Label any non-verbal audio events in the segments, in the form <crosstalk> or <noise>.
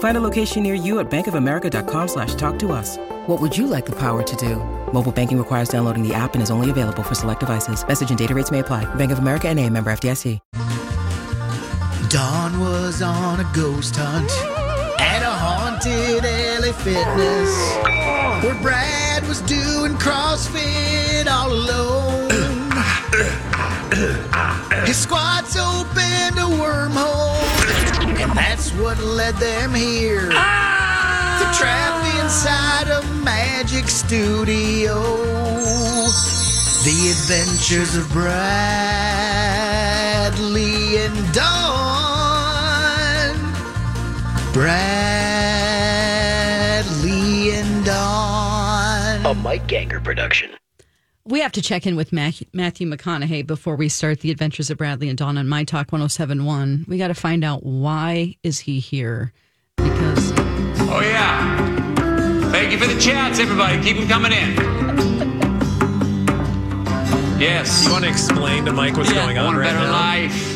Find a location near you at bankofamerica.com slash talk to us. What would you like the power to do? Mobile banking requires downloading the app and is only available for select devices. Message and data rates may apply. Bank of America and a member FDIC. Dawn was on a ghost hunt at a haunted LA Fitness where Brad was doing CrossFit all alone. His squats opened a wormhole, and that's what led them here. The trap inside a magic studio. The adventures of Bradley and Dawn. Bradley and Dawn. A Mike Ganger production. We have to check in with Matthew, Matthew McConaughey before we start the adventures of Bradley and Dawn on My Talk 1071. We got to find out why is he here? Because Oh, yeah. Thank you for the chats, everybody. Keep them coming in. <laughs> Yes. You want to explain to Mike what's Yeah. going I on want a right better now? life.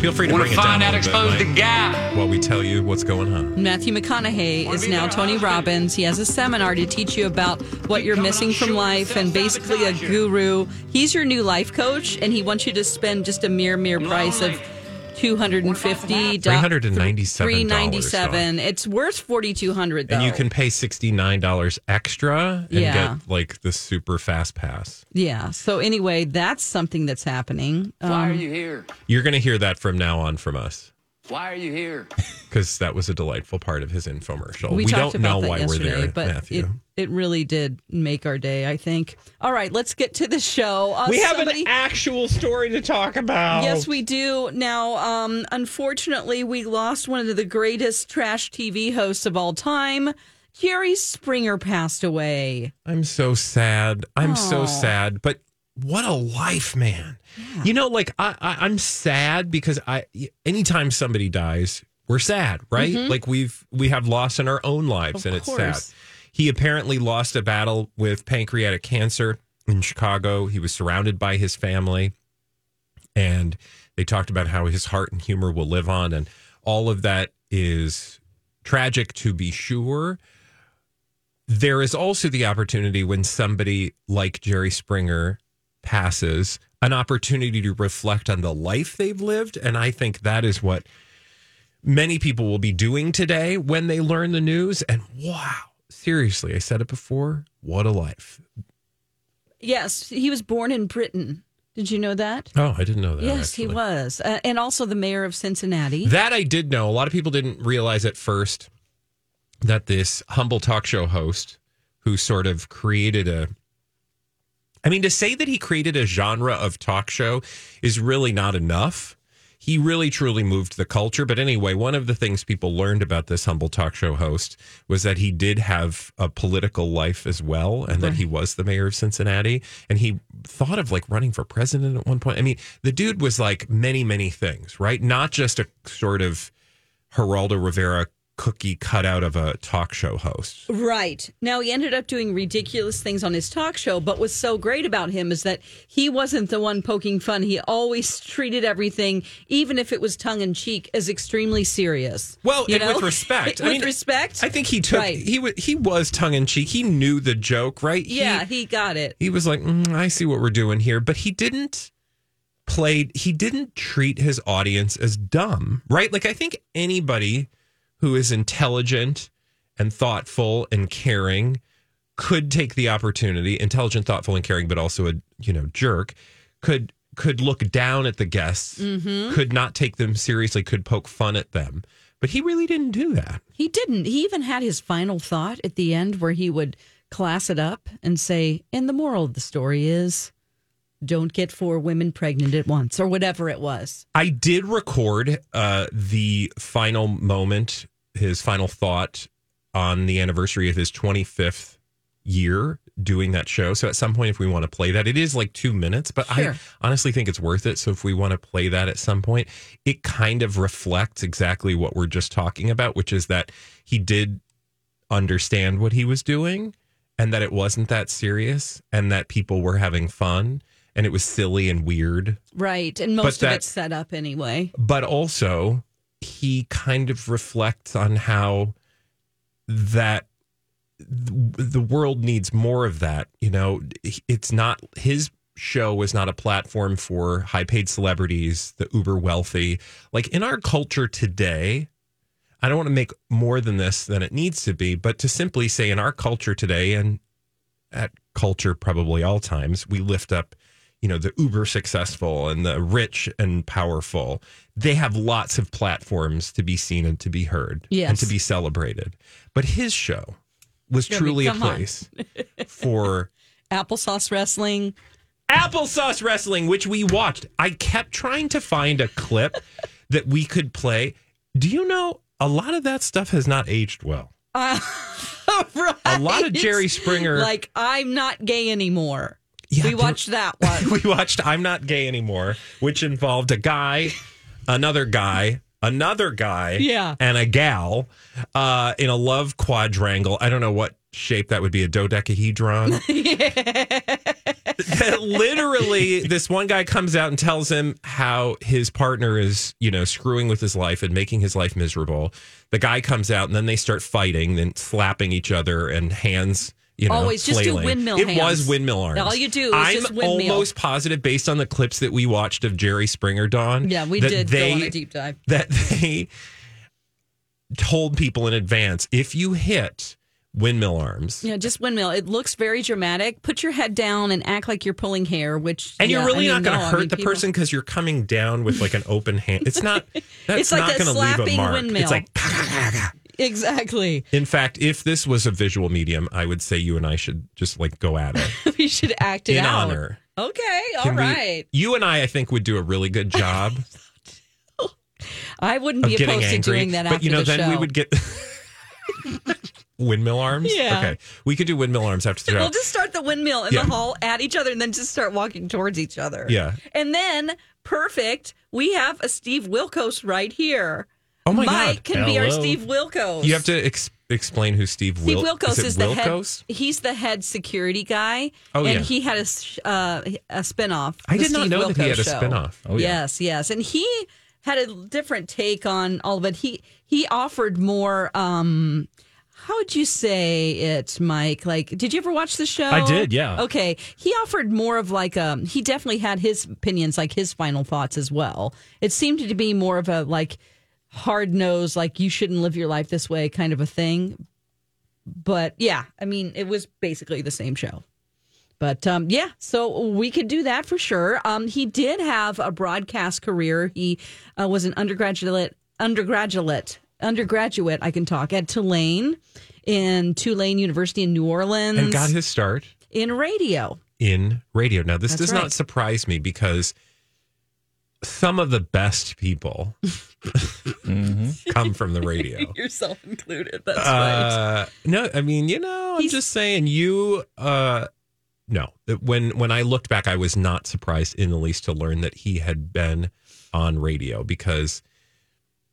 Feel free to Want bring to it down find out, little expose the gap. while we tell you what's going on. Matthew McConaughey is now Tony Robbins. He has a seminar to teach you about what you're missing from life and basically a guru. He's your new life coach, and he wants you to spend just a mere, mere price of. Two hundred and fifty $397 Three ninety seven. It's worth forty two hundred though. And you can pay $69 extra and Yeah. get like the super fast pass. Yeah. So anyway, that's something that's happening. Why are Um, you here? You're going to hear that from now on from us Why are you here? <laughs> because that was a delightful part of his infomercial. we, We, talked don't know that why yesterday, we're there, but Matthew. it it really did make our day. I think. All right, let's get to the show. Uh, we have somebody- an actual story to talk about. Yes, we do. Now, um, unfortunately, we lost one of the greatest trash TV hosts of all time. Jerry Springer passed away. I'm so sad. I'm so sad. But what a life, man. You know, like I, I, I'm sad because I anytime somebody dies, we're sad, right? Like we've we have loss in our own lives, Mm-hmm. Of and it's sad. He apparently lost a battle with pancreatic cancer in Chicago. He was surrounded by his family, and they talked about how his heart and humor will live on, and all of that is tragic to be sure there is also the opportunity when somebody like Jerry Springer passes an opportunity to reflect on the life they've lived. And I think that is what many people will be doing today when they learn the news. And wow, seriously, I said it before. What a life. Yes, he was born in Britain. Did you know that? Oh, I didn't know that. yes, he was, uh, and also the mayor of Cincinnati. That I did know. A lot of people didn't realize at first that this humble talk show host who sort of created a I mean to say that he created a genre of talk show is really not enough. He really truly moved the culture, but anyway, one of the things people learned about this humble talk show host was that he did have a political life as well and that he was the mayor of Cincinnati and he thought of like running for president at one point. I mean, the dude was like many many things, right? Not just a sort of Geraldo Rivera cookie cut out of a talk show host. Right. Now, he ended up doing ridiculous things on his talk show, but what's so great about him is that he wasn't the one poking fun. He always <laughs> treated everything, even if it was tongue in cheek, as extremely serious. Well, You and know? <laughs> with respect. with respect? I think he took Right. he wa he was tongue in cheek. He knew the joke, right? Yeah, he got it. he was like, "Mm, I see what we're doing here, but he didn't play. He didn't treat his audience as dumb, right? Like I think anybody who is intelligent and thoughtful and caring could take the opportunity. Intelligent, thoughtful, and caring, but also a you know jerk could could look down at the guests, Mm-hmm. could not take them seriously, could poke fun at them. But he really didn't do that. He didn't. He even had his final thought at the end where he would class it up and say, and the moral of the story is don't get four women pregnant at once or whatever it was. I did record uh, the final moment, his final thought on the anniversary of his 25th year doing that show. So at some point, if we want to play that, it is like two minutes, but Sure. I honestly think it's worth it. So if we want to play that at some point, it kind of reflects exactly what we're just talking about, which is that he did understand what he was doing and that it wasn't that serious and that people were having fun and it was silly and weird Right. And most that- of it's set up anyway. but also he kind of reflects on how that the world needs more of that you know it's not his show was not a platform for high paid celebrities the uber wealthy like in our culture today i don't want to make more than this than it needs to be but to simply say in our culture today and at culture probably all times we lift up you know the uber successful and the rich and powerful they have lots of platforms to be seen and to be heard Yes. and to be celebrated but his show was truly a place for <laughs> Applesauce wrestling. applesauce wrestling which we watched i kept trying to find a clip <laughs> that we could play do you know a lot of that stuff has not aged well <laughs> right. a lot of jerry springer Like, I'm not gay anymore. Yeah, we there- watched that <laughs> one. we watched I'm Not Gay Anymore, which involved a guy, another guy, another guy, Yeah. and a gal uh, in a love quadrangle. I don't know what shape that would be a dodecahedron. <laughs> That Literally, this one guy comes out and tells him how his partner is, you know, screwing with his life and making his life miserable. The guy comes out and then they start fighting, then slapping each other and hands. You know, Always just do flailing. windmill It hands. was windmill arms. All you do is I'm just windmill. almost positive, based on the clips that we watched of Jerry Springer, Dawn. Yeah, we that did They, go on a deep dive. That they told people in advance if you hit windmill arms, Yeah, just windmill. It looks very dramatic. Put your head down and act like you're pulling hair, which and yeah, you're really I not going to no, I hurt mean, the people- person because you're coming down with like an open hand. It's not. <laughs> That's It's like not a going to leave a slapping mark. windmill. It's like. <laughs> Exactly. In fact, if this was a visual medium, I would say you and I should just like go at it <laughs> we should act it in out. honor. Okay, all Can we- you and I, I think, would do a really good <laughs> job I wouldn't be opposed to doing that but after you know, the then show. we would get <laughs> windmill arms. Yeah. Okay, we could do windmill arms after the show. We'll just start the windmill in Yeah. the hall at each other and then just start walking towards each other. Yeah. And then, perfect, we have a Steve Wilkos right here. Oh my Mike god! can be our Hello. Steve Wilkos. You have to ex- explain who Steve, Steve Wil- Wilkos is, it the Wilkos? head. He's the head security guy. Oh, and yeah. he had a uh, a spinoff. I the did not Steve know that he Wilkos had a show. spinoff. Oh, yeah. Yes, yes, and he had a different take on all of it. He he offered more. um how would you say it, Mike? Like, did you ever watch the show? I did, yeah. Okay. He offered more of like um he definitely had his opinions, like his final thoughts as well. It seemed to be more of a like hard nosed, like you shouldn't live your life this way kind of a thing. But yeah, I mean, it was basically the same show. But um, yeah, so we could do that for sure. Um, he did have a broadcast career. He uh, was an undergraduate, undergraduate, undergraduate. I can talk at Tulane in Tulane University in New Orleans and got his start in radio. in radio. Now, this That's does right. not surprise me because some of the best people come from the radio. <laughs> Yourself included. That's right. Uh, no, I mean, you know, I'm just saying you uh no. When when I looked back I was not surprised in the least to learn that he had been on radio because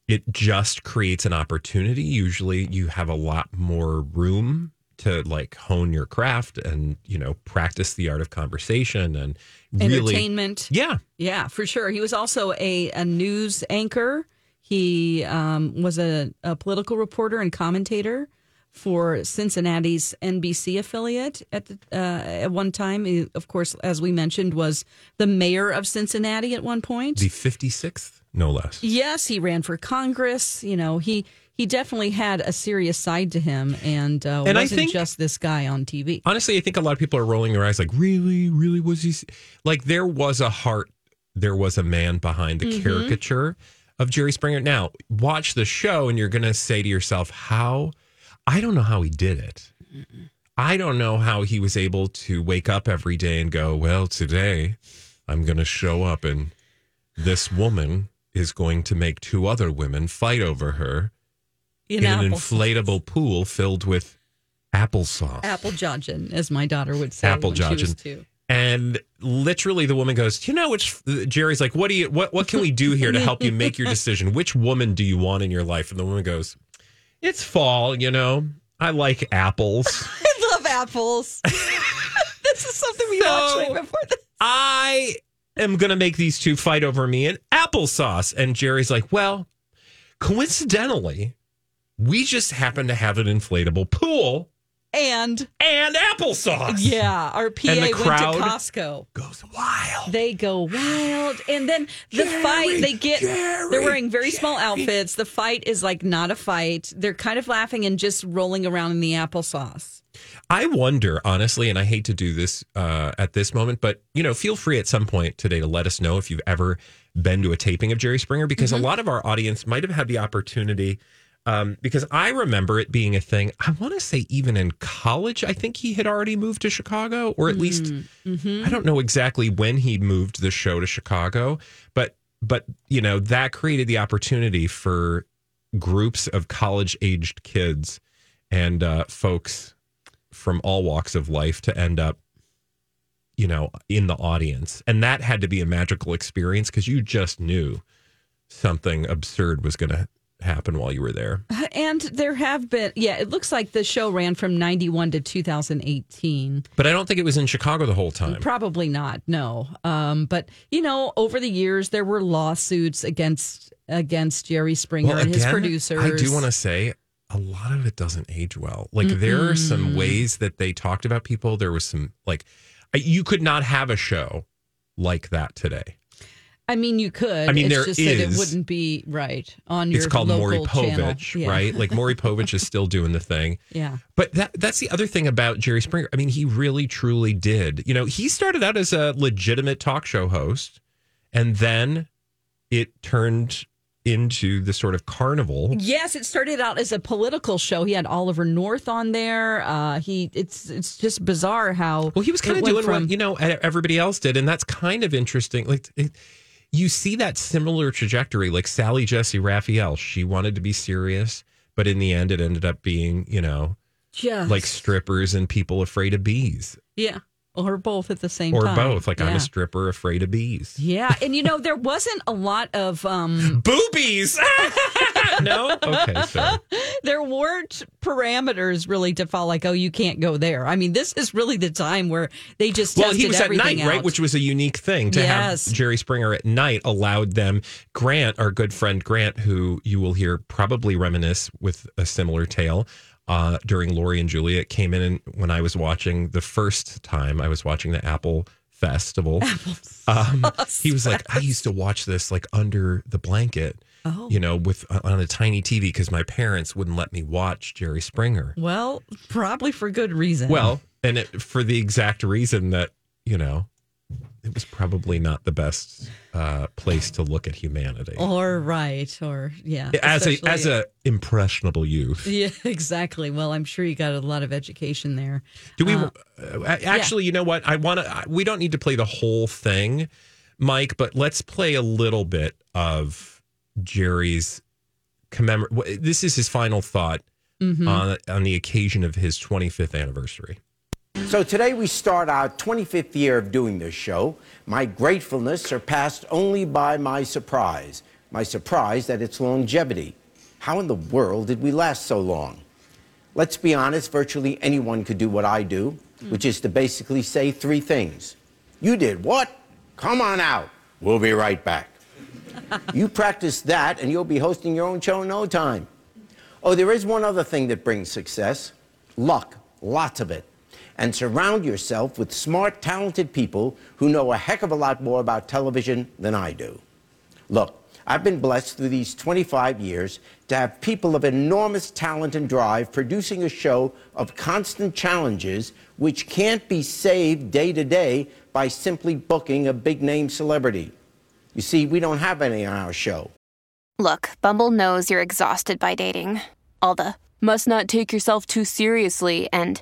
it just creates an opportunity. Usually you have a lot more room to like hone your craft and, you know, practice the art of conversation and really Entertainment. Yeah. Yeah, for sure. He was also a, a news anchor. He um, was a, a political reporter and commentator for Cincinnati's NBC affiliate at the, uh, at one time. He, of course, as we mentioned, was the mayor of Cincinnati at one point. The 56th, no less. yes, he ran for Congress. You know, he he definitely had a serious side to him, and uh, And wasn't think- just this guy on TV. honestly, I think a lot of people are rolling their eyes like, really, really was he? Like there was a heart there was a man behind the caricature of Jerry Springer. Now, watch the show and you're going to say to yourself, how? I don't know how he did it. I don't know how he was able to wake up every day and go, well, today I'm going to show up and this woman is going to make two other women fight over her In, in an inflatable pool filled with applesauce. apple Johnson, as my daughter would say. Apple when she was Johnson. two. And literally, the woman goes, "You know, which Jerry's like, what do you, what, what can we do here to help you make your <laughs> decision? Which woman do you want in your life?" And the woman goes, "It's fall, you know. I like apples. <laughs> I love apples. <laughs> this is something we So- watched right before this. I am gonna make these two fight over me and applesauce." And Jerry's like, "Well, coincidentally, we just happen to have an inflatable pool And and applesauce." yeah, our PA went crowd- to Costco. goes wild. They go wild, and then the Jerry, fight. They get. Jerry, they're wearing very small outfits. The fight is like not a fight. They're kind of laughing and just rolling around in the applesauce. I wonder, honestly, and I hate to do this uh, at this moment, but you know, feel free at some point today to let us know if you've ever been to a taping of Jerry Springer, because a lot of our audience might have had the opportunity. Um, because I remember it being a thing. I want to say even in college, I think he had already moved to Chicago, or at least I don't know exactly when he moved the show to Chicago, but but you know that created the opportunity for groups of college aged kids and uh, folks from all walks of life to end up you know in the audience and that had to be a magical experience because you just knew something absurd was going to happen while you were there <laughs> And there have been, yeah, it looks like the show ran from 91 to 2018. but i don't think it was in chicago the whole time Probably not, no. Um, but, you know, over the years, there were lawsuits against against Jerry Springer and his producers. I do want to say a lot of it doesn't age well. Like there are some ways that they talked about people. There was some like you could not have a show like that today. I mean, you could. I mean, it's there just that it is- wouldn't be right on your It's called Maury. Povich, Yeah. right? Like Maury <laughs> Povich is still doing the thing. Yeah. But that that's the other thing about Jerry Springer. I mean, he really truly did. You know, he started out as a legitimate talk show host and then it turned into the sort of carnival. Yes, it started out as a political show. He had Oliver North on there. Uh, he it's it's just bizarre how Well, he was kind of doing from what you know everybody else did, and that's kind of interesting. Like it, you see that similar trajectory, like Sally Jessy Raphael. She wanted to be serious, but in the end, it ended up being you know just like strippers and people afraid of bees, yeah, or both at the same or time, Or both. Like I'm a stripper afraid of bees. Yeah, and you know there wasn't a lot of um <laughs> Boobies. <laughs> no. Okay. So <laughs> there weren't parameters really to follow like oh you can't go there. I mean this is really the time where they just well, tested he was at everything night, right? Which was a unique thing to Yes. have Jerry Springer at night allowed them. Grant, our good friend Grant, who you will hear probably reminisce with a similar tale uh, during Lori and Julia, came in and when I was watching the first time I was watching the Apple Festival. <laughs> Um, he was like, I used to watch this like under the blanket. Oh. You know, with on a tiny TV because my parents wouldn't let me watch Jerry Springer. well, probably for good reason. Well, and it, for the exact reason that you know, it was probably not the best uh, place to look at humanity or right or yeah. as a as a impressionable youth. <laughs> Yeah, exactly. Well, I'm sure you got a lot of education there. Do we Uh, uh, actually? You know what? I want to. We don't need to play the whole thing, Mike, but let's play a little bit of Jerry's commemor. This is his final thought Mm-hmm. on on the occasion of his 25th anniversary. So today we start our 25th year of doing this show. My gratefulness surpassed only by my surprise. My surprise at its longevity. How in the world did we last so long? Let's be honest, virtually anyone could do what I do, which is to basically say three things. You did what? Come on out. We'll be right back. <laughs> you practice that, and you'll be hosting your own show in no time. Oh, there is one other thing that brings success luck, lots of it. And surround yourself with smart, talented people who know a heck of a lot more about television than I do. Look, I've been blessed through these 25 years to have people of enormous talent and drive producing a show of constant challenges which can't be saved day to day by simply booking a big name celebrity. You see, we don't have any on our show. Look, Bumble knows you're exhausted by dating. All the must not take yourself too seriously and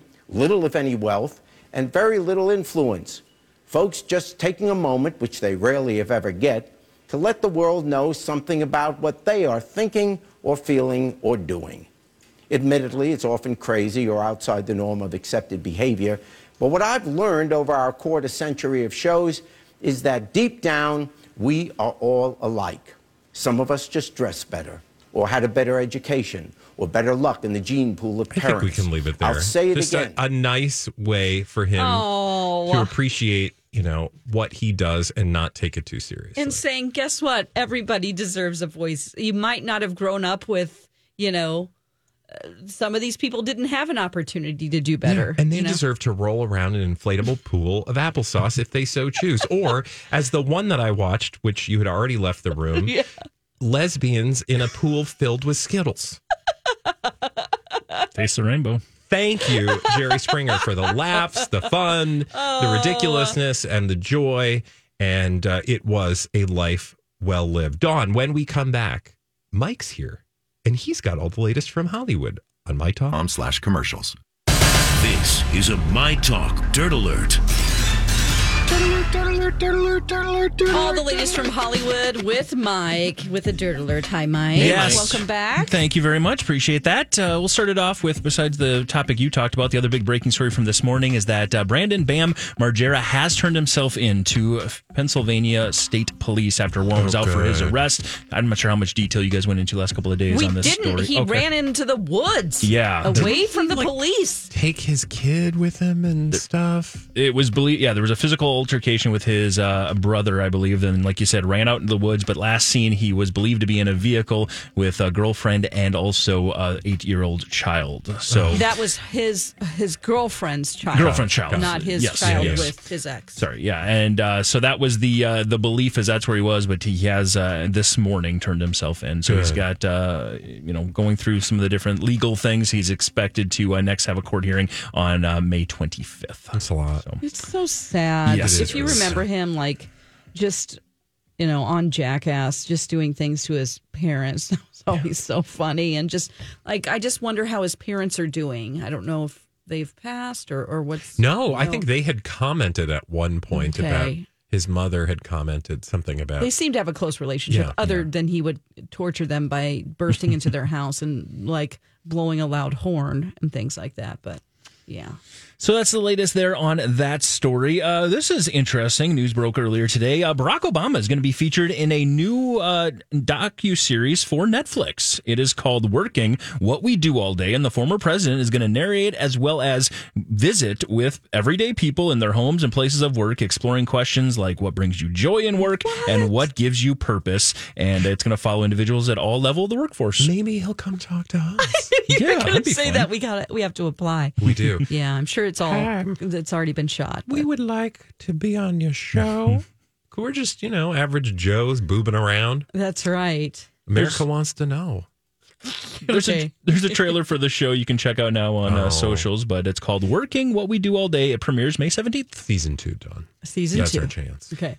little if any wealth, and very little influence. Folks just taking a moment, which they rarely if ever get, to let the world know something about what they are thinking or feeling or doing. Admittedly, it's often crazy or outside the norm of accepted behavior, but what I've learned over our quarter century of shows is that deep down, we are all alike. Some of us just dress better, or had a better education, or better luck in the gene pool of parents. I think we can leave it there. I'll say it Just again. A, a nice way for him Oh. to appreciate, you know, what he does and not take it too seriously. and saying, guess what? Everybody deserves a voice. You might not have grown up with, you know, uh, some of these people didn't have an opportunity to do better. and they you know? deserve to roll around an inflatable pool of applesauce if they so choose. Or, as the one that I watched, which you had already left the room, <laughs> lesbians in a pool filled with Skittles. Taste the rainbow. Thank you, Jerry Springer, for the laughs, the fun, the ridiculousness, and the joy. And uh, it was a life well lived. Dawn, when we come back, Mike's here, and he's got all the latest from Hollywood on My Talk. com slash commercials. This is a My Talk Dirt Alert. All the latest from Hollywood with Mike with a dirt alert. Hi, Mike. Yes. Welcome back. Thank you very much. Appreciate that. Uh, we'll start it off with, besides the topic you talked about, the other big breaking story from this morning is that uh, Brandon Bam Margera has turned himself in to Pennsylvania State Police after a warrant was Oh, out for his arrest. I'm not sure how much detail you guys went into last couple of days we on this didn't. story. He Okay. ran into the woods. Yeah. Away from the like- police. Take his kid with him and stuff. it was believe yeah there was a physical altercation with his uh, brother i believe and like you said ran out into the woods but last seen he was believed to be in a vehicle with a girlfriend and also a eight year old child so That was his his girlfriend's child. Girlfriend's child. Not his Yes, child yes. with his ex. sorry yeah and uh, so that was the uh, the belief is that's where he was but he has uh, this morning turned himself in so he's got uh, you know going through some of the different legal things he's expected to uh, next have a court hearing on uh, may 25th That's a lot. It's so sad. Yes, if you remember him, like just you know on Jackass, just doing things to his parents. <laughs> That was always so funny, and just like I just wonder how his parents are doing. I don't know if they've passed or or what's. No, I think they had commented at one point about his mother had commented something about They seem to have a close relationship, Yeah, other than he would torture them by bursting into their <laughs> house and like blowing a loud horn and things like that. But yeah, So that's the latest there on that story. Uh, this is interesting. News broke earlier today. Uh, Barack Obama is going to be featured in a new uh, docu series for Netflix. It is called "Working: What We Do All Day," and the former president is going to narrate as well as visit with everyday people in their homes and places of work, exploring questions like what brings you joy in work and what gives you purpose. And it's going to follow individuals at all level of the workforce. maybe he'll come talk to us. <laughs> yeah, gonna that'd be say fun. that we got to we have to apply. we do. Yeah, I'm sure it's all it's already been shot. We but- would like to be on your show. <laughs> We're just, you know, average Joes boobing around. That's right. America wants to know. There's a there's a trailer for the show you can check out now on Oh. uh, socials, but it's called "Working What We Do All Day." It premieres May seventeenth. Season two, Dawn. Season That's two. our chance. Okay.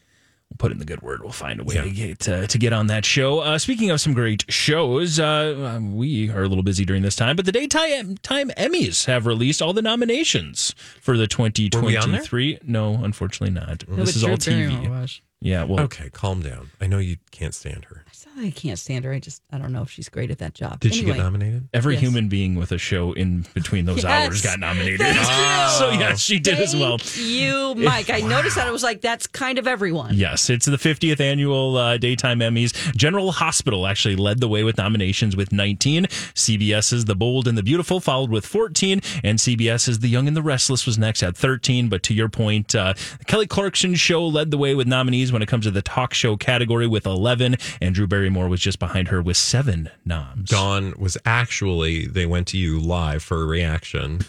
We'll put in the good word. We'll find a way Yeah. to get uh, to get on that show. Uh, speaking of some great shows, uh, we are a little busy during this time, but the daytime time Emmys have released all the nominations for the Were we on there? 2023. No, unfortunately not. No, this is all Drew TV. Yeah, well, Okay, calm down. I know you can't stand her. I can't stand her. I just I don't know if she's great at that job. Did she get nominated? Every Yes. human being with a show in between those Yes. hours got nominated. Thank you. so yes, she did as well. You, Mike. I noticed that. I was like, that's kind of everyone. Yes, it's the 50th annual uh, Daytime Emmys. General Hospital actually led the way with nominations with 19. CBS's The Bold and the Beautiful followed with 14, and CBS's The Young and the Restless was next at 13. But to your point, uh, Kelly Clarkson's Show led the way with nominees when it comes to the talk show category with 11, and Drew Barrymore was just behind her with seven noms. Dawn was actually, they went to you live for a reaction.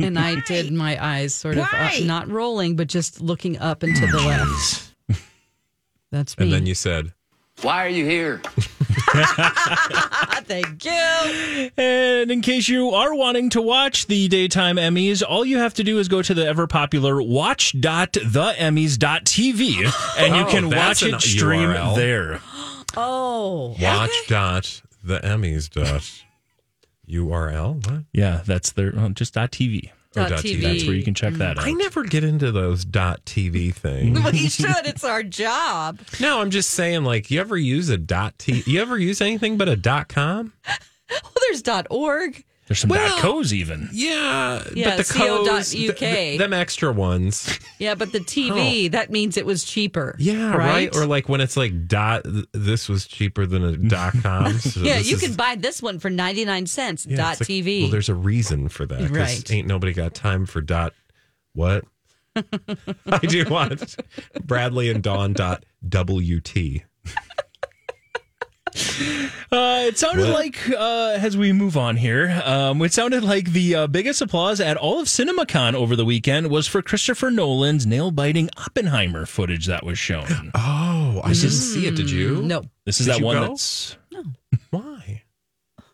and I did my eyes sort of uh, Why? not rolling, but just looking up and to the left. That's me. And then you said, Why are you here? <laughs> Thank you. And in case you are wanting to watch the daytime Emmys, all you have to do is go to the ever popular watch.theemmys.tv and you Oh, can that's watch it stream URL. there. Oh, watch dot the Emmys dot URL. What? Yeah, that's their oh, just .tv. Or Dot dot TV. That's where you can check mm. that out. I never get into those dot TV things. we should. It's our job. <laughs> no, I'm just saying, like, you ever use a dot T? You ever use anything but a dot com? Well, there's dot .org. There's some Well- .co's even. Yeah, Yeah, but the co dot th- UK. th- them extra ones. Yeah, but the <laughs> TV oh. that means it was cheaper. Oh. Yeah, right? right. Or like when it's like dot. th- This was cheaper than a dot com. <laughs> so yeah, you is- can buy this one for ninety nine cents. yeah, dot it's like- TV. Well, there's a reason for that. 'cause Right. Ain't nobody got time for dot. What? <laughs> I do want Bradley and Dawn dot WT. Uh, it sounded What? like, uh, as we move on here, um, it sounded like the uh, biggest applause at all of CinemaCon over the weekend was for Christopher Nolan's nail biting Oppenheimer footage that was shown. <gasps> Oh, I didn't see it. Did you? no. This is Did that you one go? that's. <laughs> Why?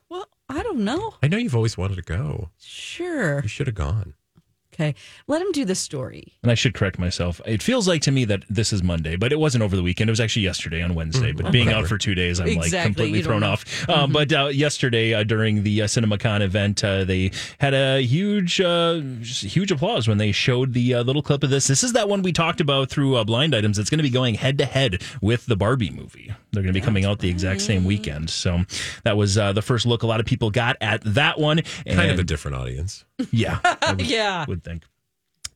Well, I don't know. I know you've always wanted to go. Sure. You should have gone. Okay. Let him do the story. And I should correct myself. It feels like to me that this is Monday, but it wasn't over the weekend. It was actually yesterday on Wednesday. But being out for two days, I'm like completely thrown know. off. Um, but uh, yesterday uh, during the uh, CinemaCon event, uh, they had a huge, uh, huge applause when they showed the uh, little clip of this. This is that one we talked about through uh, blind items. It's going to be going head to head with the Barbie movie. They're going to be coming out the exact same weekend. So that was uh, the first look a lot of people got at that one. Kind of a different audience. Yeah, <laughs> would, Yeah. would think.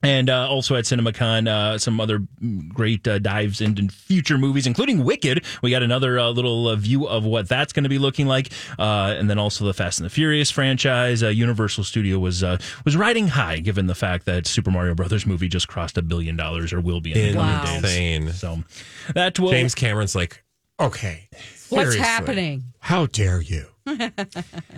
And uh, also at CinemaCon, uh, some other great uh, dives into future movies, including Wicked. We got another uh, little uh, view of what that's going to be looking like, uh, and then also the Fast and the Furious franchise. Uh, Universal Studio was uh, was riding high, given the fact that Super Mario Brothers movie just crossed a billion dollars, or will be in the Wow. coming days. Insane. So that will James Cameron's like, okay. What's seriously, happening? How dare you?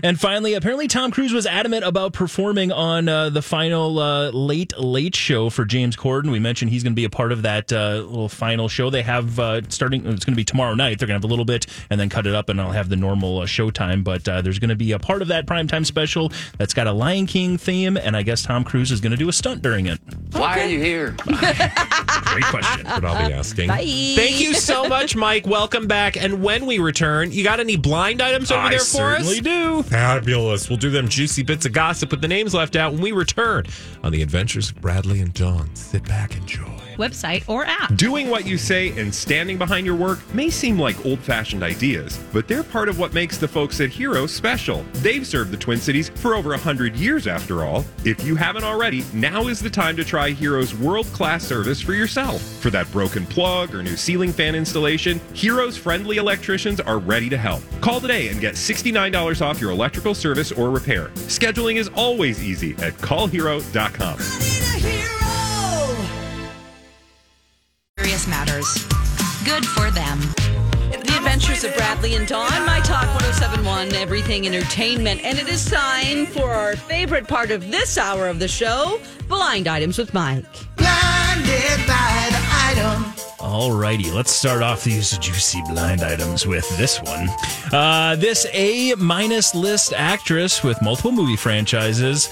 And finally, apparently Tom Cruise was adamant about performing on uh, the final uh, Late Late Show for James Corden. We mentioned he's going to be a part of that uh, little final show they have uh, starting. It's going to be tomorrow night. They're going to have a little bit and then cut it up, and I'll have the normal uh, show time. But uh, there's going to be a part of that primetime special that's got a Lion King theme, and I guess Tom Cruise is going to do a stunt during it. Why are you here? <laughs> Great question. What I'll be asking. Bye. Thank you so much, Mike. Welcome back. And when we return, you got any blind items over I there for us? certainly do. Fabulous. We'll do them juicy bits of gossip with the names left out when we return on the adventures of Bradley and Dawn. Sit back, enjoy. Website or app. Doing what you say and standing behind your work may seem like old fashioned ideas, but they're part of what makes the folks at Hero special. They've served the Twin Cities for over 100 years, after all. If you haven't already, now is the time to try Hero's world class service for yourself. For that broken plug or new ceiling fan installation, Hero's friendly electricians are ready to help. Call today and get $69 off your electrical service or repair. Scheduling is always easy at callhero.com. Serious matters. Good for them. The Adventures of Bradley and Dawn, My Talk 1071, Everything Entertainment. And it is time for our favorite part of this hour of the show Blind Items with Mike. Blinded by the item. Alrighty, let's start off these juicy blind items with this one. Uh, this A minus list actress with multiple movie franchises.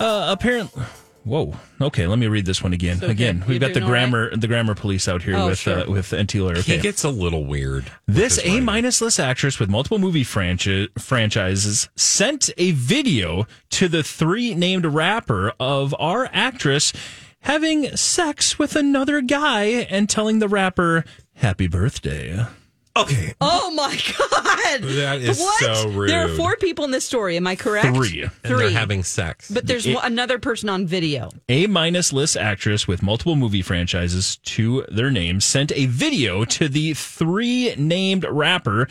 Uh, apparently. Whoa. Okay, let me read this one again. okay. Again, You we've got the doing all right? grammar the grammar police out here Oh, with sure. uh, with Enty Lawyer. Okay. He gets a little weird. This A minus list actress with multiple movie franchi- franchises sent a video to the three named rapper of our actress having sex with another guy and telling the rapper happy birthday. Okay. Oh my god. That is what? so rude. There are four people in this story. Am I correct? Three. And Three. they're having sex. But there's It- another person on video. A minus list actress with multiple movie franchises to their name sent a video to the three named rapper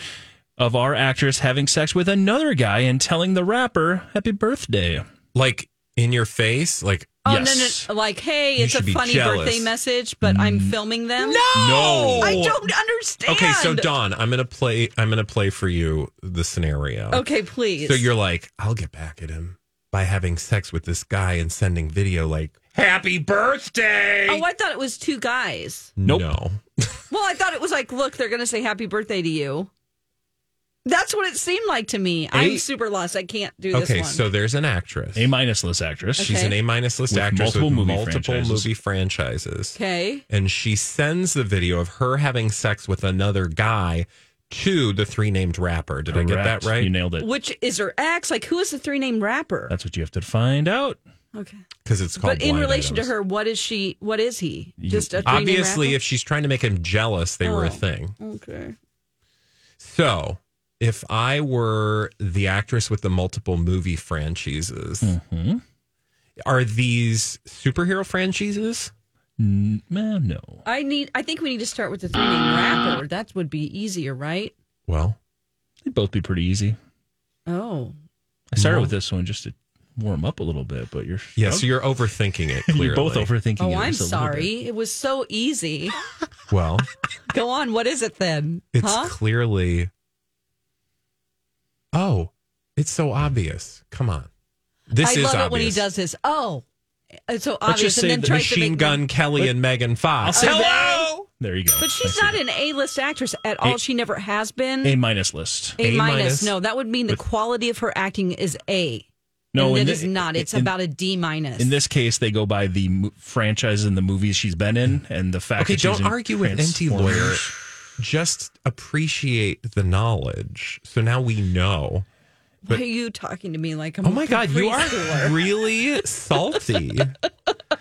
of our actress having sex with another guy and telling the rapper happy birthday. like in your face, like Oh Yes. no, no, like hey, You it's a funny jealous. birthday message, but I'm mm. filming them. No! I don't understand. Okay, so Dawn, I'm gonna play. I'm gonna play for you the scenario. Okay, please. So you're like, I'll get back at him by having sex with this guy and sending video like, "Happy birthday." Oh, I thought it was two guys. Nope. No. <laughs> Well, I thought it was like, look, they're gonna say happy birthday to you. That's what it seemed like to me. I'm super lost. I can't do this Okay, one. so there's an actress. A minus list actress. Okay. She's an A minus list With actress multiple with movie multiple franchises. movie franchises. okay. And she sends the video of her having sex with another guy to the three named rapper. Did I get that right? You nailed it. Which is her ex? Like, who is the three named rapper? That's what you have to find out. Okay. Because it's called. But in relation Items. to her, what is she? What is he? Just a three obviously, name if she's trying to make him jealous, they were a Oh. thing. Okay. So, if I were the actress with the multiple movie franchises, Mm-hmm. are these superhero franchises? N- no. I need. I think we need to start with the three name rapper. That would be easier, right? Well, They'd both be pretty easy. Oh. I started No. with this one just to warm up a little bit, but you're yeah. So you're overthinking it. <laughs> Clearly, you're both overthinking Oh, it. I'm just a little bit. sorry. It was so easy. Well, <laughs> Go on. What is it then? it's huh? clearly. Oh, it's so obvious. Come on, this I is love obvious. it when he does this. Oh, it's so obvious. Let's obvious, just and say then the tries to Machine make Gun them- Kelly and Megan Fox. Hello. There you go. But she's see not that. an A list actress at all. A- she never has been. A minus list. A A minus. minus. No, that would mean the quality of her acting is A. No, and in it the- is not. It's in- about a D minus. In this case, they go by the mo- franchises and the movies she's been in, and the fact. Okay, that she's don't in argue with NT Transformers. Lawyer. Just appreciate the knowledge. So now we know. Why are you talking to me like I'm Oh my god, you are <laughs> really salty.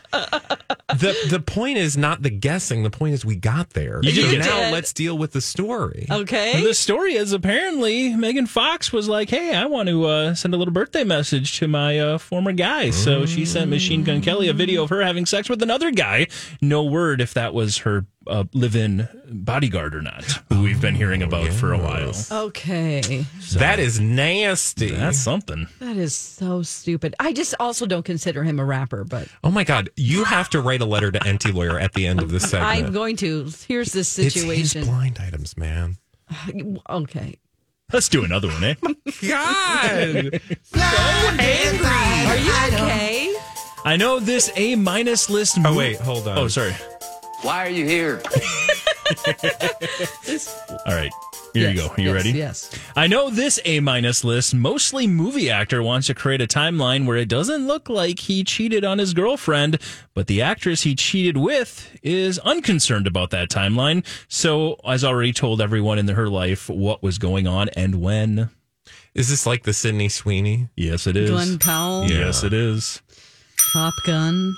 the the point is not the guessing. The point is we got there. You so did. now let's deal with the story. Okay. The story is apparently Megan Fox was like, "Hey, I want to uh, send a little birthday message to my uh, former guy." So she sent Machine Gun Kelly a video of her having sex with another guy. No word if that was her uh, live-in bodyguard or not, who we've been hearing about for a while. okay. that is nasty. That's something. That is so stupid. I just also don't consider him a rapper, but oh my god, you have to write a letter to Enty lawyer at the end of this segment. I'm going to. Here's the it's his situation. blind items, man. <sighs> Okay. Let's do another one, eh? <laughs> God, <laughs> so angry. Are you okay? I know this A minus list. Oh wait, hold on. Oh, sorry. Why are you here? <laughs> All right. Here you go. Are you yes, ready? Yes. I know this A minus list, mostly movie actor, wants to create a timeline where it doesn't look like he cheated on his girlfriend, but the actress he cheated with is unconcerned about that timeline. So, has already told everyone in her life what was going on and when. Is this like the Sydney Sweeney? Yes, it is. Glen Powell. Yes, it is. Top Gun.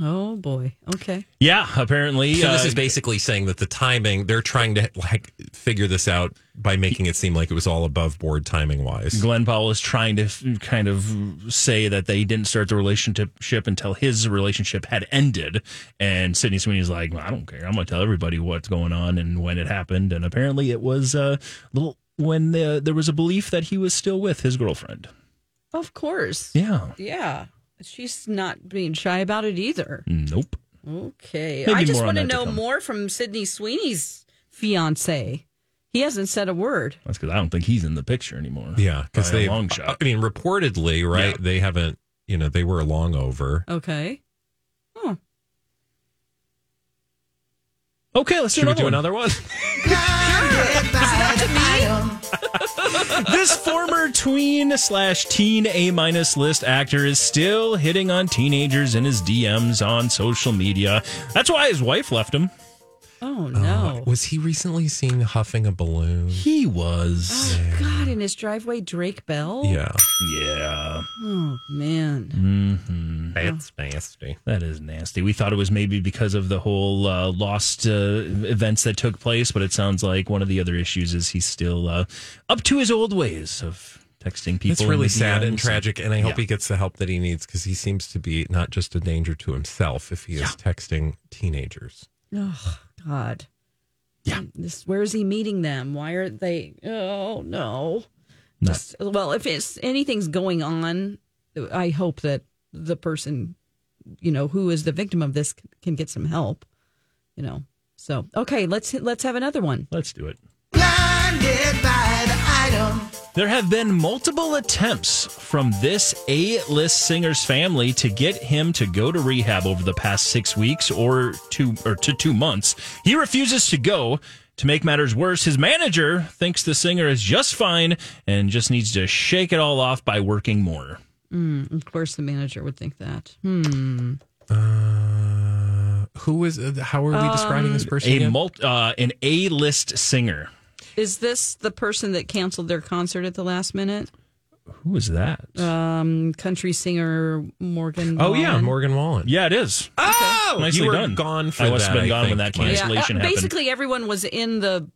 Oh boy. Okay. Yeah, apparently. So this uh, is basically saying that the timing they're trying to like figure this out by making it seem like it was all above board timing wise. Glen Powell is trying to f- kind of say that they didn't start the relationship until his relationship had ended. And Sydney Sweeney's like, well, I don't care. I'm going to tell everybody what's going on and when it happened. And apparently it was uh, little when the, there was a belief that he was still with his girlfriend. Of course. Yeah. Yeah. She's not being shy about it either. Nope. Okay. Maybe I just want to that to know more from Sydney Sweeney's fiance. He hasn't said a word. That's because I don't think he's in the picture anymore. Yeah, because they long shot. I mean, reportedly, right? Yeah. They haven't. You know, they were a long over. Okay. Oh. Okay, let's do Should we another do one. another one? <laughs> this former tween slash teen A minus list actor is still hitting on teenagers in his DMs on social media. That's why his wife left him. Oh no! Uh, was he recently seen huffing a balloon? He was. Oh God! In his driveway, Drake Bell. Yeah. Yeah. Oh man. hmm That's nasty. That is nasty. We thought it was maybe because of the whole uh, lost uh, events that took place, but it sounds like one of the other issues is he's still uh, up to his old ways of texting people. It's really the sad and tragic, and I hope Yeah. he gets the help that he needs because he seems to be not just a danger to himself if he is texting teenagers. Oh God. Yeah. Um, this. Where is he meeting them? Why are they? Oh no. No. Just- well, if it's anything's going on, I hope that the person, you know, who is the victim of this can get some help. You know. So okay, let's let's have another one. Let's do it. Blinded by the item. There have been multiple attempts from this A list singer's family to get him to go to rehab over the past six weeks or two or to two months. He refuses to go. To make matters worse, his manager thinks the singer is just fine and just needs to shake it all off by working more. Mm, of course, the manager would think that. Hmm. Uh, who is? Uh, how are we describing this person? A again? mul- uh, an A list singer. Is this the person that canceled their concert at the last minute? Who is that? Um, country singer Morgan. oh yeah, Morgan Wallen. Yeah, it is. Oh, Nicely you were done. gone for I must that. have been I gone when that cancellation Yeah, uh, happened. basically everyone was in the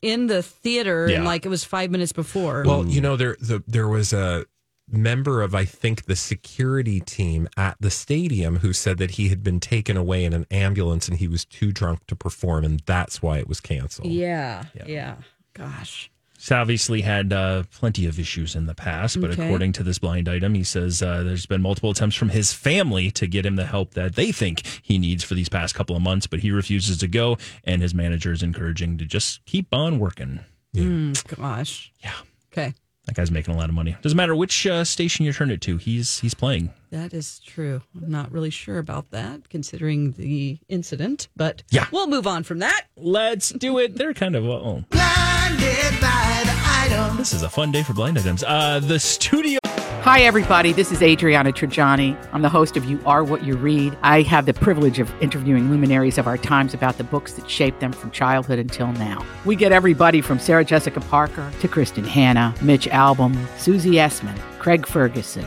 in the theater and like it was five minutes before. Well, you know, there the, there was a member of I think the security team at the stadium who said that he had been taken away in an ambulance and he was too drunk to perform, and that's why it was canceled. yeah, yeah, Gosh. He's obviously had uh, plenty of issues in the past, but Okay. according to this blind item, he says uh, there's been multiple attempts from his family to get him the help that they think he needs for these past couple of months, but he refuses to go, and his manager is encouraging to just keep on working. Mm, gosh. Yeah. Okay. That guy's making a lot of money. Doesn't matter which uh, station you turn it to, he's he's playing. That is true. I'm not really sure about that considering the incident, but Yeah. we'll move on from that. Let's do it. They're kind of oh, Blinded by the item. this is a fun day for blind items. Uh, the studio. Hi, everybody. This is Adriana Trigiani. I'm the host of You Are What You Read. I have the privilege of interviewing luminaries of our times about the books that shaped them from childhood until now. We get everybody from Sarah Jessica Parker to Kristin Hannah, Mitch Albom, Susie Essman, Craig Ferguson,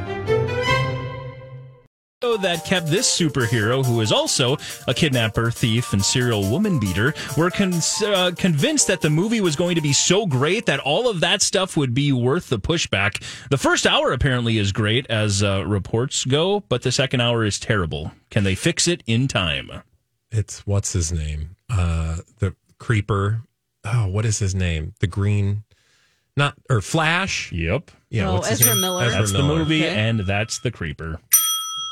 That kept this superhero, who is also a kidnapper, thief, and serial woman beater, were con- uh, convinced that the movie was going to be so great that all of that stuff would be worth the pushback. The first hour apparently is great as uh, reports go, but the second hour is terrible. Can they fix it in time? It's what's his name? Uh, the creeper. Oh, what is his name? The green, not or Flash. Yep. Yeah. Oh, Ezra? Miller. Ezra That's the movie, Okay. and that's the creeper.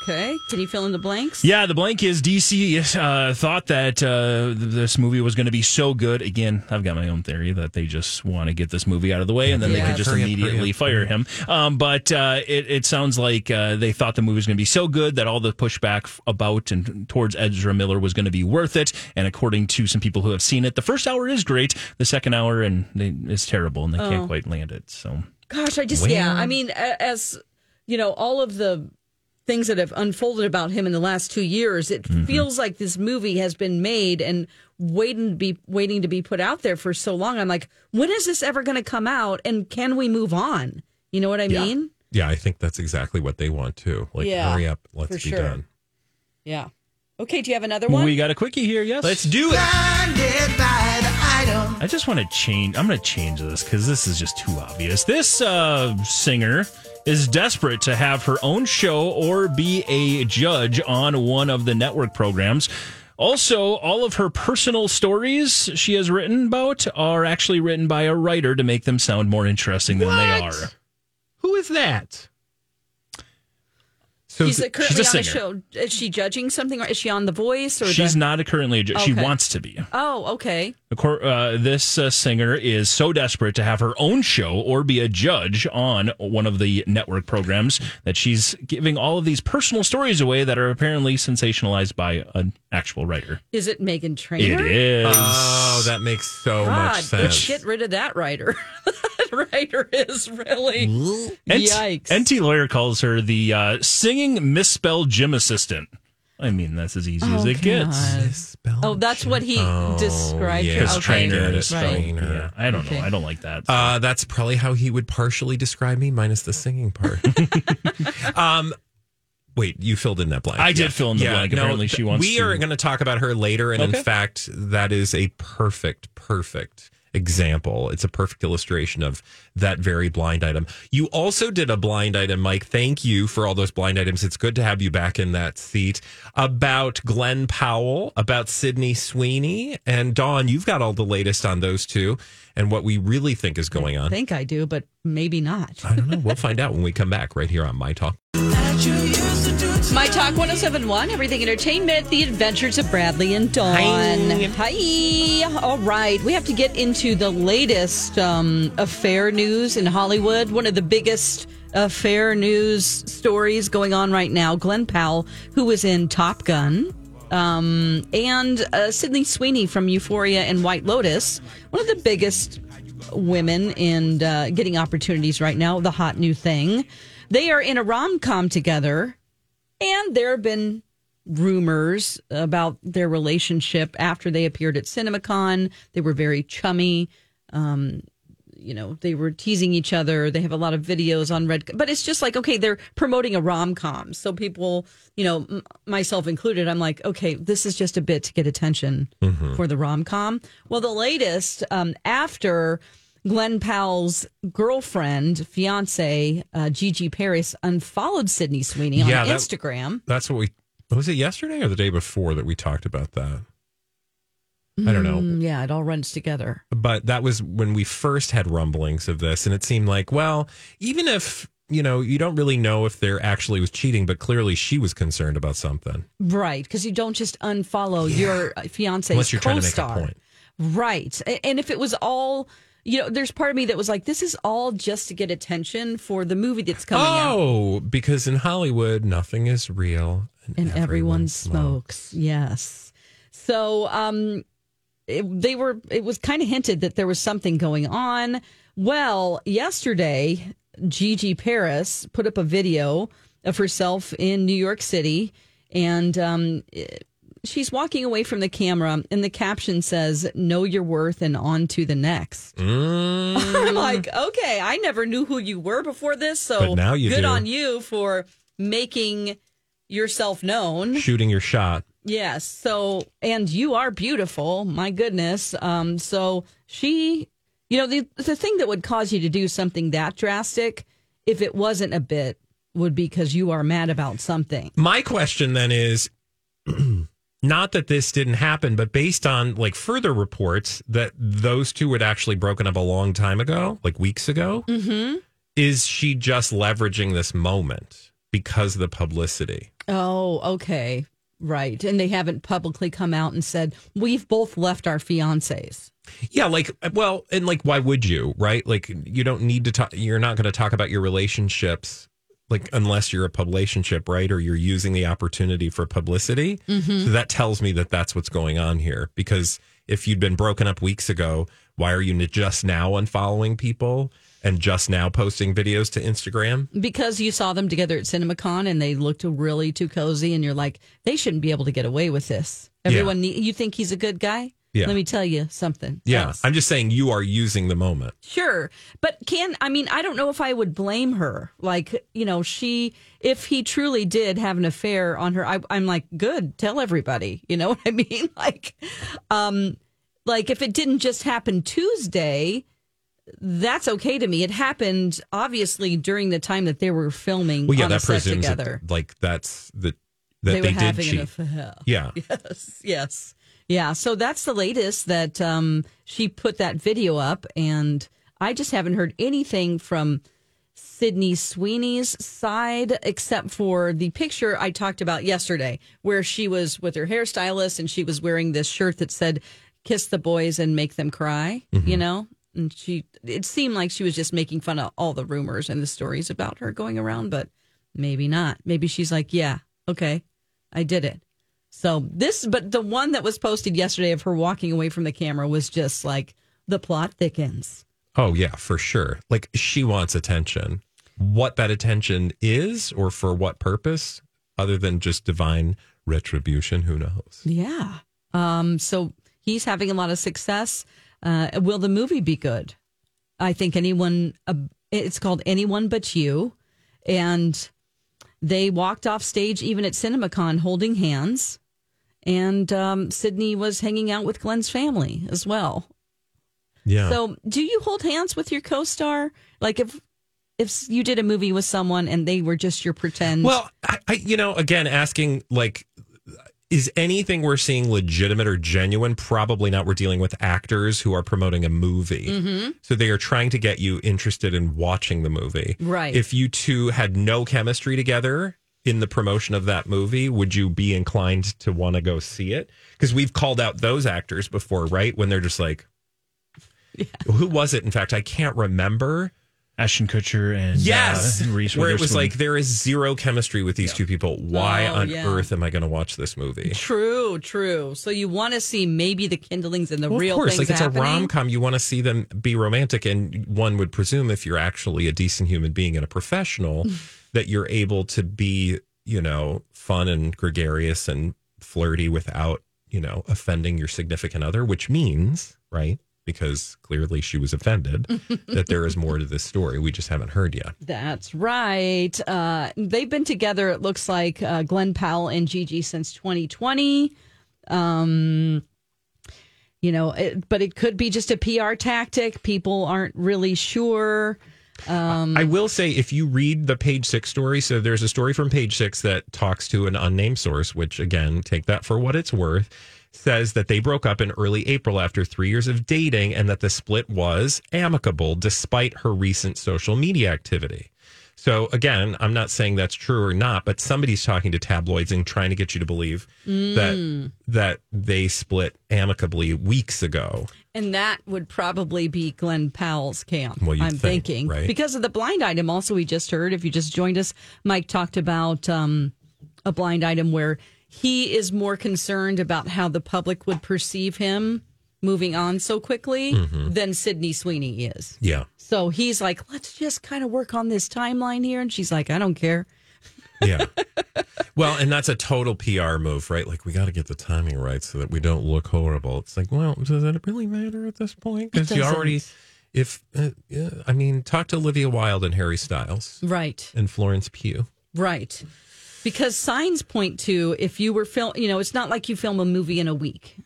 Okay. Can you fill in the blanks? Yeah, the blank is DC uh, thought that uh, this movie was going to be so good. Again, I've got my own theory that they just want to get this movie out of the way, and then they Yeah. could just immediately up, fire him. Um, but uh, it, it sounds like uh, they thought the movie was going to be so good that all the pushback about and towards Ezra Miller was going to be worth it. And according to some people who have seen it, the first hour is great. The second hour and they, is terrible, and they Oh. can't quite land it. So Gosh, I just, yeah. I mean, as, you know, all of the things that have unfolded about him in the last two years, it Mm-hmm. feels like this movie has been made and waiting to be waiting to be put out there for so long. I'm like, when is this ever going to come out? And can we move on? You know what I Yeah. mean? Yeah, I think that's exactly what they want too. Like, Yeah, hurry up, let's be sure. done. Yeah. Okay. Do you have another one? we got a quickie here. Yes, Let's do it. Blinded by the item. I just want to change. I'm going to change this because this is just too obvious. This uh, singer is desperate to have her own show or be a judge on one of the network programs. Also, all of her personal stories she has written about are actually written by a writer to make them sound more interesting than they are. Who is that? So She's th- currently she's a on a show. Is she judging something? Or is she on The Voice? Or She's the- not a currently a ju- She wants to be. Oh, okay. Of cour- Uh, this uh, singer is so desperate to have her own show or be a judge on one of the network programs that she's giving all of these personal stories away that are apparently sensationalized by an actual writer. Is it Meghan Trainor? It is. Oh, that makes so God, much sense. Get rid of that writer. <laughs> that <laughs> writer is really Ent- yikes. Enty Lawyer calls her the uh, singing misspelled gym assistant. I mean, that's as easy as Oh, it gets. God. Oh, that's what he described. yeah. her. His Okay. trainer. Right. Trainer. Yeah, I don't Okay. know. I don't like that. Uh, that's probably how he would partially describe me, minus the singing part. <laughs> um, wait, you filled in that blank. I did fill in the blank. Apparently she wants We to- are going to talk about her later, and Okay. in fact, that is a perfect, perfect example. It's a perfect illustration of that very blind item. You also did a blind item, Mike. Thank you for all those blind items. It's good to have you back in that seat. About Glen Powell, about Sydney Sweeney, and Dawn. You've got all the latest on those two and what we really think is going I on. think I do, but maybe not. I don't know. We'll find out when we come back right here on My Talk. <laughs> My Talk 1071, Everything Entertainment, The Adventures of Bradley and Dawn. Hi. All right. We have to get into the latest um, affair news in Hollywood. One of the biggest affair news stories going on right now. Glen Powell, who was in Top Gun. Um, and uh, Sydney Sweeney from Euphoria and White Lotus, one of the biggest women in uh, getting opportunities right now, the hot new thing. They are in a rom com together, and there have been rumors about their relationship after they appeared at CinemaCon. They were very chummy. Um, you know, they were teasing each other. They have a lot of videos on Red, but it's just like, okay, they're promoting a rom com. So people, you know, m- myself included, I'm like, okay, this is just a bit to get attention for the rom com. Well, the latest, um, after Glen Powell's girlfriend, fiance, uh, Gigi Paris, unfollowed Sydney Sweeney on Yeah, that- Instagram. That's what we was it yesterday or the day before that we talked about that. I don't know. Mm, yeah, it all runs together. But that was when we first had rumblings of this, and it seemed like, well, even if you know, you don't really know if there actually was cheating, but clearly she was concerned about something. Right, because you don't just unfollow your fiance's Unless you're trying to make a co-star. point. Right. And if it was all, you know, there's part of me that was like, this is all just to get attention for the movie that's coming out. oh, because in Hollywood, nothing is real, And everyone smokes. Yes. So, um, it, they were, it was kind of hinted that there was something going on. Well, yesterday, Gigi Paris put up a video of herself in New York City and, um, it- she's walking away from the camera and the caption says, know your worth and on to the next. Mm. <laughs> I'm like, okay, I never knew who you were before this. So But now you good do. on you for making yourself known. Shooting your shot. Yes. So, and you are beautiful. My goodness. Um, so she, you know, the, the thing that would cause you to do something that drastic, if it wasn't a bit, would be because you are mad about something. My question then is <clears throat> not that this didn't happen, but based on like further reports that those two had actually broken up a long time ago, like weeks ago, Mm-hmm. is she just leveraging this moment because of the publicity? Oh, okay. Right. And they haven't publicly come out and said, we've both left our fiancés. Yeah, like well, and like why would you, right? Like you don't need to talk you're not going to talk about your relationships like unless you're a publicationship, right? Or you're using the opportunity for publicity. Mhm. So that tells me that that's what's going on here because if you'd been broken up weeks ago, why are you just now unfollowing people and just now posting videos to Instagram? Because you saw them together at CinemaCon and they looked really too cozy, and you're like, they shouldn't be able to get away with this. Everyone, need, you think he's a good guy? Yeah. Let me tell you something. Yeah, else. I'm just saying you are using the moment. Sure. But can, I mean, I don't know if I would blame her. Like, you know, she, if he truly did have an affair on her, I, I'm like, good, tell everybody. You know <laughs> what I mean? Like, um, like if it didn't just happen Tuesday, that's okay to me. It happened obviously during the time that they were filming Well, yeah, on that presumes together. that, like that's the that they they, were did having cheat. an affair. Yeah. <laughs> Yes, yes. Yeah, so that's the latest that um, she put that video up, and I just haven't heard anything from Sydney Sweeney's side except for the picture I talked about yesterday, where she was with her hairstylist and she was wearing this shirt that said, Kiss the boys and make them cry, you know? And she, it seemed like she was just making fun of all the rumors and the stories about her going around, but maybe not. Maybe she's like, yeah, okay, I did it. So this, but the one that was posted yesterday of her walking away from the camera was just like the plot thickens. Oh yeah, for sure. Like she wants attention. What that attention is, or for what purpose, other than just divine retribution, who knows? Yeah. Um. So he's having a lot of success. Uh, will the movie be good? I think anyone. Uh, it's called Anyone But You, and they walked off stage even at CinemaCon holding hands. And um, Sydney was hanging out with Glen's family as well. Yeah. So, do you hold hands with your co-star? Like if if you did a movie with someone and they were just your pretend. Well, I, I you know, again, asking like, is anything we're seeing legitimate or genuine? Probably not. We're dealing with actors who are promoting a movie, Mhm. so they are trying to get you interested in watching the movie. Right. If you two had no chemistry together in the promotion of that movie, would you be inclined to want to go see it? Because we've called out those actors before, right? When they're just like, yeah. who was it? In fact, I can't remember. Ashton Kutcher and Yes, uh, Reese where it was like there is zero chemistry with these two people. Why Oh, on yeah. earth am I going to watch this movie? True, true. So you want to see maybe the kindlings and the Well, real of course, things like it's happening. a rom com. You want to see them be romantic, and one would presume if you're actually a decent human being and a professional, <laughs> that you're able to be, you know, fun and gregarious and flirty without, you know, offending your significant other. Which means, right? Because clearly she was offended <laughs> that there is more to this story. We just haven't heard yet. That's right. Uh, they've been together, it looks like, uh, Glen Powell and Gigi since 2020. Um, you know, it, but it could be just a PR tactic. People aren't really sure. Um, I will say, if you read the page six story, so there's a story from page six that talks to an unnamed source, which again, take that for what it's worth, says that they broke up in early April after three years of dating and that the split was amicable despite her recent social media activity. So again, I'm not saying that's true or not, but somebody's talking to tabloids and trying to get you to believe Mm. that that they split amicably weeks ago. And that would probably be Glen Powell's camp. Well, I'm think, thinking right? because of the blind item. Also, we just heard. If you just joined us, Mike talked about um, a blind item where he is more concerned about how the public would perceive him moving on so quickly Mhm. than Sydney Sweeney is. Yeah. So he's like, let's just kind of work on this timeline here, and she's like, I don't care. Yeah. well, and that's a total PR move, right? Like, we got to get the timing right so that we don't look horrible. It's like, well, does it really matter at this point? Because you already, if, uh, yeah, I mean, talk to Olivia Wilde and Harry Styles Right. and Florence Pugh. Right. Because signs point to if you were film, you know, it's not like you film a movie in a week.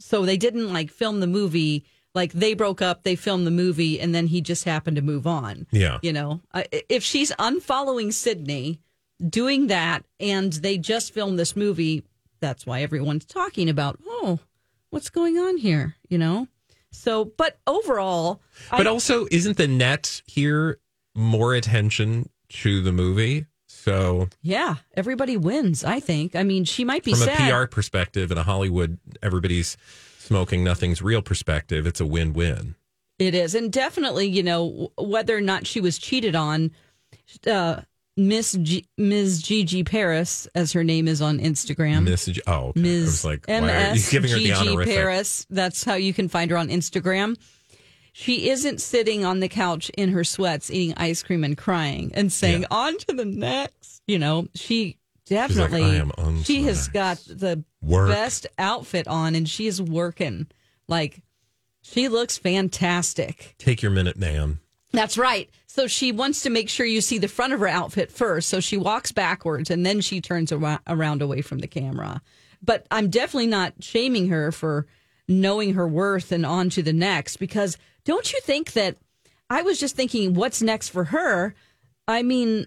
So they didn't like film the movie like they broke up, they filmed the movie, and then he just happened to move on. Yeah. You know, if she's unfollowing Sydney, doing that, and they just filmed this movie, that's why everyone's talking about, oh, what's going on here? You know? So, but overall, But I, also, isn't the net here more attention to the movie? So, yeah, everybody wins, I think. I mean, she might be from sad. a PR perspective and a Hollywood, everybody's smoking nothing's real perspective, it's a win win. It is, and definitely, you know, whether or not she was cheated on, uh, Miss G- Ms. Gigi Paris, as her name is on Instagram, Miss, G- oh, okay. I Ms. was like, why are you MS giving her the Gigi honorific? Paris. That's how you can find her on Instagram. She isn't sitting on the couch in her sweats eating ice cream and crying and saying, "On to the next." You know, she definitely "I on she the has got the Work. best outfit on, and she is working like she looks fantastic. Take your minute, ma'am. That's right. So she wants to make sure you see the front of her outfit first. So she walks backwards and then she turns ar- around away from the camera. But I'm definitely not shaming her for knowing her worth and on to the next because don't you think that I was just thinking what's next for her? I mean,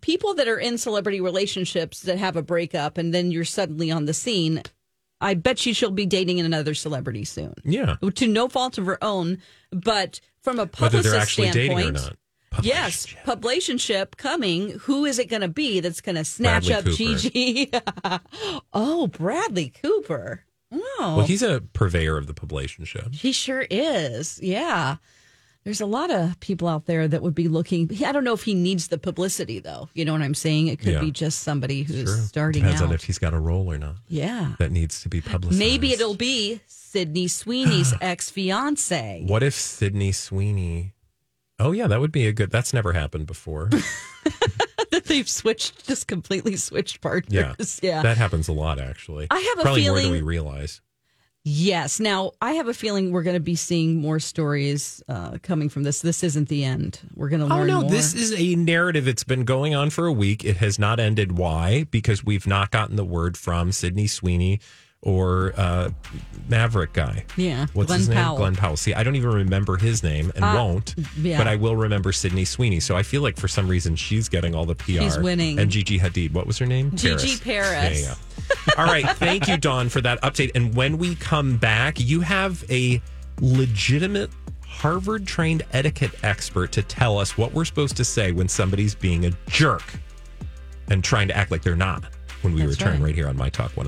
people that are in celebrity relationships that have a breakup and then you're suddenly on the scene, I bet you she'll be dating another celebrity soon. Yeah. To no fault of her own, but from a publicist they're actually dating standpoint, or not. Yes, publicationship coming. Who is it going to be that's going to snatch Bradley up Cooper. Gigi? <laughs> oh, Bradley Cooper. Oh, Well, he's a purveyor of the publicationship. he sure is. Yeah. There's a lot of people out there that would be looking. I don't know if he needs the publicity, though. You know what I'm saying? It could Yeah. be just somebody who's Sure. starting Depends out. on if he's got a role or not. yeah. That needs to be publicized. Maybe it'll be Sydney Sweeney's <sighs> ex fiance. What if Sydney Sweeney? Oh yeah, that would be a good. That's never happened before. that <laughs> they've switched, just completely switched partners. Yeah. that happens a lot actually. I have a Probably more than feeling- we realize. Yes. Now, I have a feeling we're going to be seeing more stories uh, coming from this. This isn't the end. We're going to learn. Oh no, more. this is a narrative. It's been going on for a week. It has not ended. Why? Because we've not gotten the word from Sydney Sweeney or uh, Maverick guy. Yeah, What's Glen his name? Powell. Glen Powell. See, I don't even remember his name and Uh, won't. yeah. But I will remember Sydney Sweeney. So I feel like for some reason she's getting all the PR. She's winning. And Gigi Hadid. What was her name? Gigi Paris. Yeah, yeah. All right. Thank you, Dawn, for that update. And when we come back, you have a legitimate Harvard trained etiquette expert to tell us what we're supposed to say when somebody's being a jerk and trying to act like they're not when we That's return right. right here on My Talk 1.